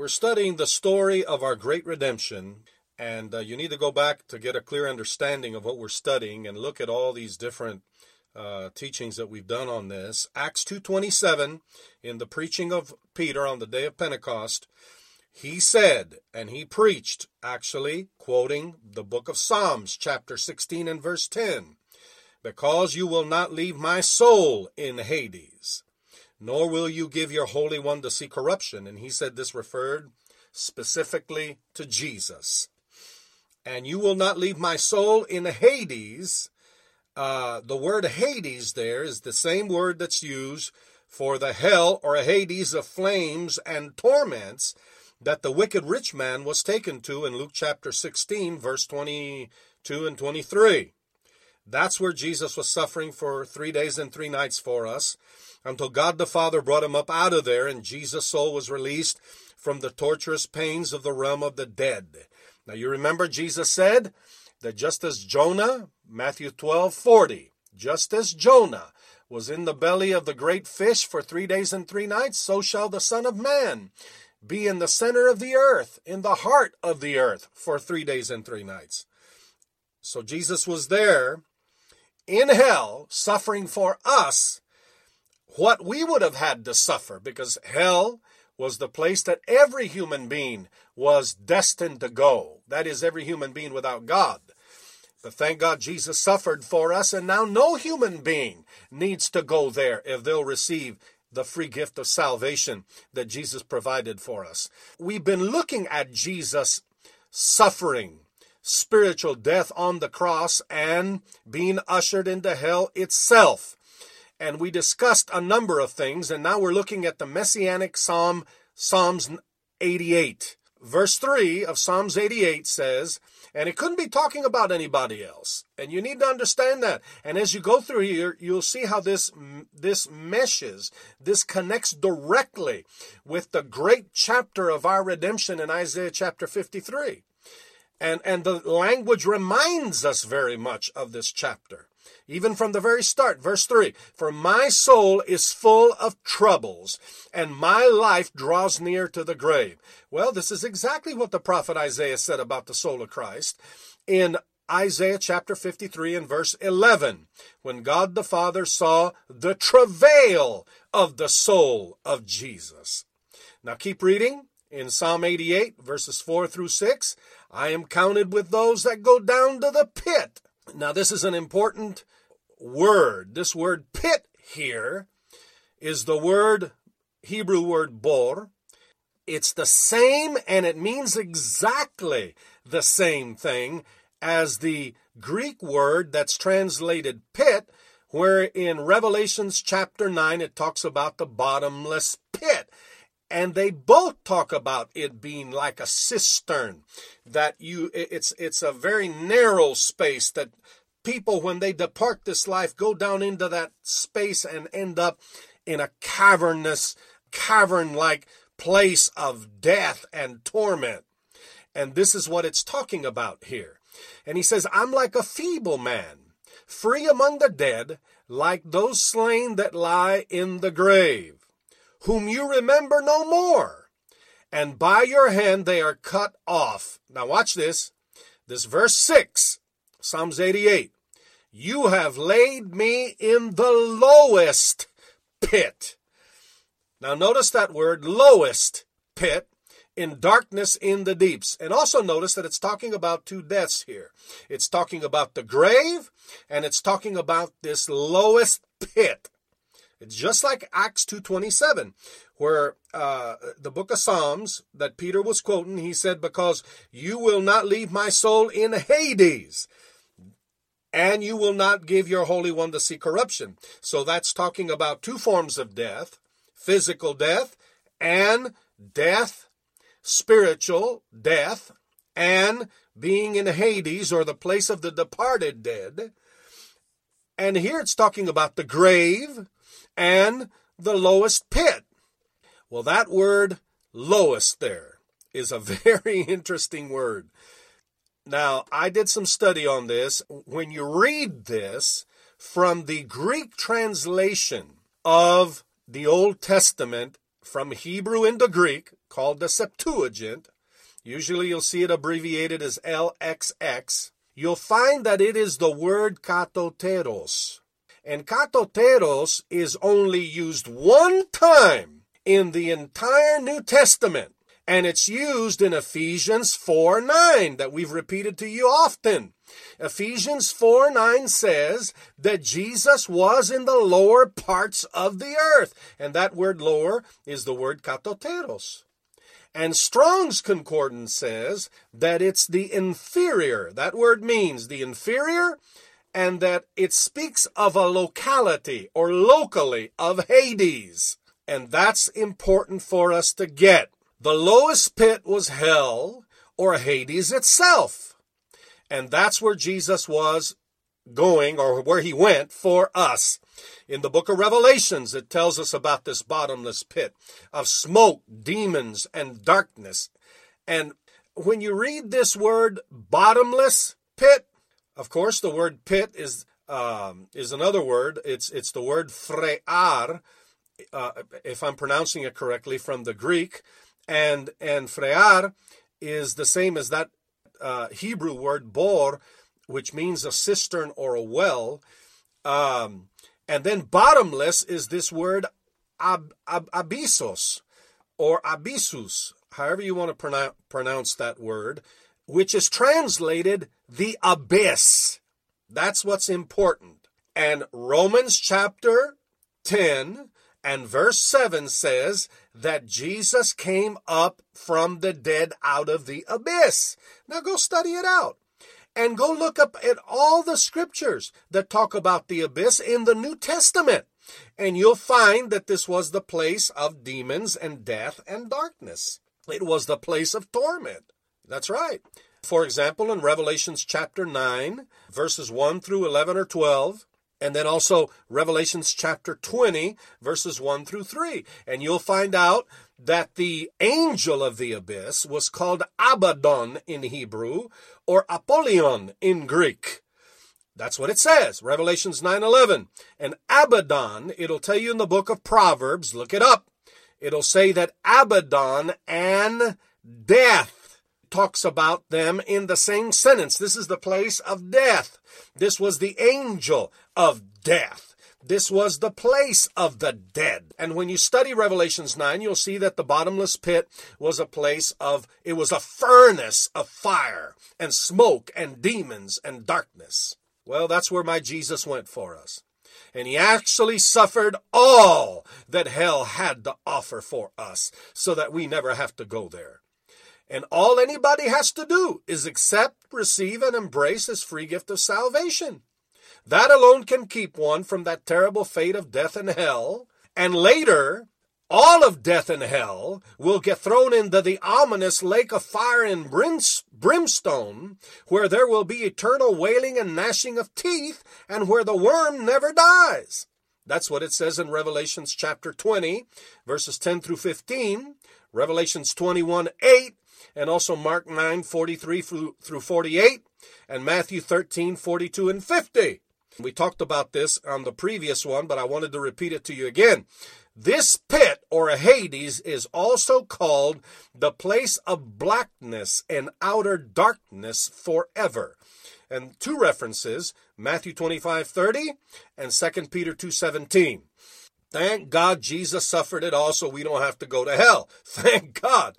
We're studying the story of our great redemption, and uh, you need to go back to get a clear understanding of what we're studying and look at all these different uh, teachings that we've done on this. Acts 2:27 in the preaching of Peter on the day of Pentecost, he said and he preached actually quoting the book of Psalms chapter 16 and verse 10, because you will not leave my soul in Hades nor will you give your Holy One to see corruption. And he said this referred specifically to Jesus. And you will not leave my soul in Hades. Uh, the word Hades there is the same word that's used for the hell or Hades of flames and torments that the wicked rich man was taken to in Luke chapter 16, verse 22 and 23. That's where Jesus was suffering for three days and three nights for us until God the Father brought him up out of there and Jesus' soul was released from the torturous pains of the realm of the dead. Now you remember Jesus said that just as Jonah, Matthew 12, 40, just as Jonah was in the belly of the great fish for three days and three nights, so shall the Son of Man be in the center of the earth, in the heart of the earth for three days and three nights. So Jesus was there in hell, suffering for us what we would have had to suffer because hell was the place that every human being was destined to go. That is, every human being without God. But thank God Jesus suffered for us, and now no human being needs to go there if they'll receive the free gift of salvation that Jesus provided for us. We've been looking at Jesus suffering spiritual death on the cross and being ushered into hell itself and we discussed a number of things, and now we're looking at the Messianic Psalm, Psalms 88. Verse 3 of Psalms 88 says, and it couldn't be talking about anybody else. And you need to understand that. And as you go through here, you'll see how this, this meshes, this connects directly with the great chapter of our redemption in Isaiah chapter 53. And, and the language reminds us very much of this chapter even from the very start. Verse 3 For my soul is full of troubles, and my life draws near to the grave. Well, this is exactly what the prophet Isaiah said about the soul of Christ in Isaiah chapter 53 and verse 11, when God the Father saw the travail of the soul of Jesus. Now keep reading in Psalm 88, verses 4 through 6. I am counted with those that go down to the pit. Now, this is an important word. This word pit here is the word, Hebrew word bor. It's the same and it means exactly the same thing as the Greek word that's translated pit, where in Revelations chapter 9 it talks about the bottomless pit. And they both talk about it being like a cistern that you it's it's a very narrow space that people, when they depart this life, go down into that space and end up in a cavernous, cavern like place of death and torment. And this is what it's talking about here. And he says, I'm like a feeble man, free among the dead, like those slain that lie in the grave, whom you remember no more. And by your hand they are cut off. Now watch this. This verse 6 Psalms 88. You have laid me in the lowest pit. Now notice that word, lowest pit, in darkness in the deeps. And also notice that it's talking about two deaths here. It's talking about the grave and it's talking about this lowest pit. It's just like Acts 2.27, where uh, the book of Psalms that Peter was quoting, he said, because you will not leave my soul in Hades and you will not give your Holy One to see corruption. So that's talking about two forms of death physical death and death, spiritual death, and being in Hades or the place of the departed dead. And here it's talking about the grave and the lowest pit. Well, that word lowest there is a very interesting word. Now, I did some study on this. When you read this from the Greek translation of the Old Testament from Hebrew into Greek, called the Septuagint, usually you'll see it abbreviated as LXX, you'll find that it is the word katoteros. And katoteros is only used one time in the entire New Testament. And it's used in Ephesians 4 9 that we've repeated to you often. Ephesians 4 9 says that Jesus was in the lower parts of the earth. And that word lower is the word katoteros. And Strong's Concordance says that it's the inferior. That word means the inferior and that it speaks of a locality or locally of Hades. And that's important for us to get. The lowest pit was hell or Hades itself. And that's where Jesus was going or where he went for us. In the book of Revelations, it tells us about this bottomless pit of smoke, demons, and darkness. And when you read this word bottomless pit, of course, the word pit is um, is another word. It's it's the word phrear, uh, if I'm pronouncing it correctly, from the Greek, and and phrear is the same as that uh, Hebrew word bor, which means a cistern or a well. Um, and then bottomless is this word ab, ab, abyssos or abyssus, however you want to pronounce, pronounce that word, which is translated the abyss. That's what's important. And Romans chapter 10 and verse 7 says that Jesus came up from the dead out of the abyss. Now go study it out. And go look up at all the scriptures that talk about the abyss in the New Testament. And you'll find that this was the place of demons and death and darkness. It was the place of torment. That's right. For example, in Revelations chapter 9, verses 1 through 11 or 12, and then also Revelations chapter 20, verses 1 through 3. And you'll find out that the angel of the abyss was called Abaddon in Hebrew or Apollyon in Greek. That's what it says, Revelations 9:11. And Abaddon, it'll tell you in the book of Proverbs, look it up. It'll say that Abaddon and death talks about them in the same sentence. This is the place of death. This was the angel of death. This was the place of the dead. And when you study Revelations 9, you'll see that the bottomless pit was a place of, it was a furnace of fire and smoke and demons and darkness. Well, that's where my Jesus went for us. And he actually suffered all that hell had to offer for us so that we never have to go there. And all anybody has to do is accept, receive, and embrace his free gift of salvation. That alone can keep one from that terrible fate of death and hell. And later, all of death and hell will get thrown into the ominous lake of fire and brimstone, where there will be eternal wailing and gnashing of teeth, and where the worm never dies. That's what it says in Revelations chapter 20, verses 10 through 15, Revelations 21 8, and also Mark 9 43 through 48, and Matthew 13 42 and 50. We talked about this on the previous one, but I wanted to repeat it to you again. This pit or a Hades is also called the place of blackness and outer darkness forever. And two references, Matthew 25, 30 and 2 Peter 2, 17. Thank God Jesus suffered it all so we don't have to go to hell. Thank God.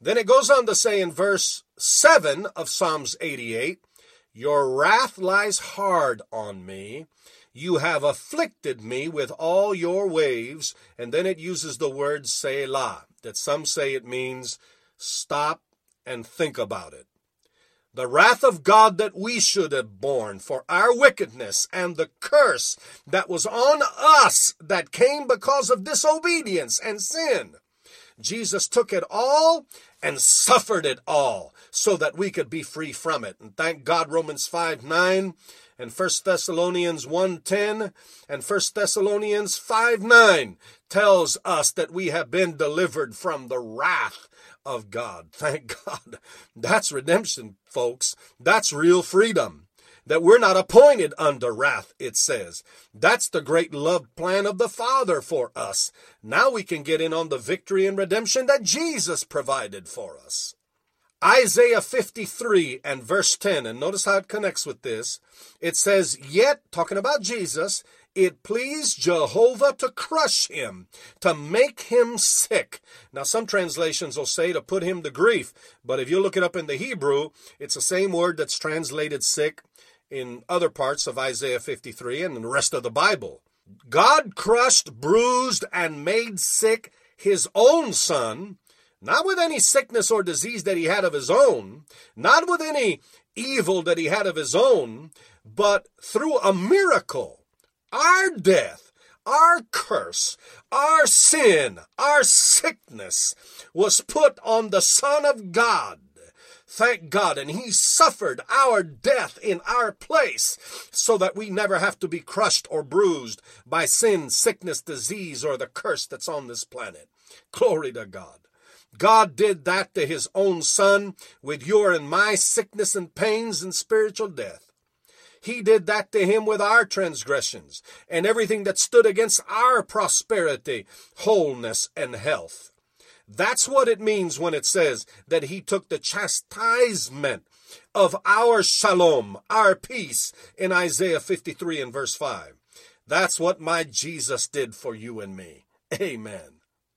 Then it goes on to say in verse 7 of Psalms 88 Your wrath lies hard on me. You have afflicted me with all your waves. And then it uses the word Selah, that some say it means stop and think about it. The wrath of God that we should have borne for our wickedness and the curse that was on us that came because of disobedience and sin. Jesus took it all and suffered it all so that we could be free from it. And thank God Romans 5 9 and 1 Thessalonians 1:10 and 1 Thessalonians 5 9 tells us that we have been delivered from the wrath of God. Thank God. That's redemption, folks. That's real freedom. That we're not appointed under wrath, it says. That's the great love plan of the Father for us. Now we can get in on the victory and redemption that Jesus provided for us. Isaiah 53 and verse 10, and notice how it connects with this. It says, Yet, talking about Jesus, it pleased Jehovah to crush him, to make him sick. Now, some translations will say to put him to grief, but if you look it up in the Hebrew, it's the same word that's translated sick in other parts of Isaiah 53 and the rest of the Bible. God crushed, bruised, and made sick his own son not with any sickness or disease that he had of his own, not with any evil that he had of his own, but through a miracle, our death, our curse, our sin, our sickness was put on the Son of God. Thank God. And He suffered our death in our place so that we never have to be crushed or bruised by sin, sickness, disease, or the curse that's on this planet. Glory to God. God did that to his own son with your and my sickness and pains and spiritual death. He did that to him with our transgressions and everything that stood against our prosperity, wholeness, and health. That's what it means when it says that he took the chastisement of our shalom, our peace, in Isaiah 53 and verse 5. That's what my Jesus did for you and me. Amen.